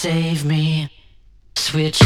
save me. Switch.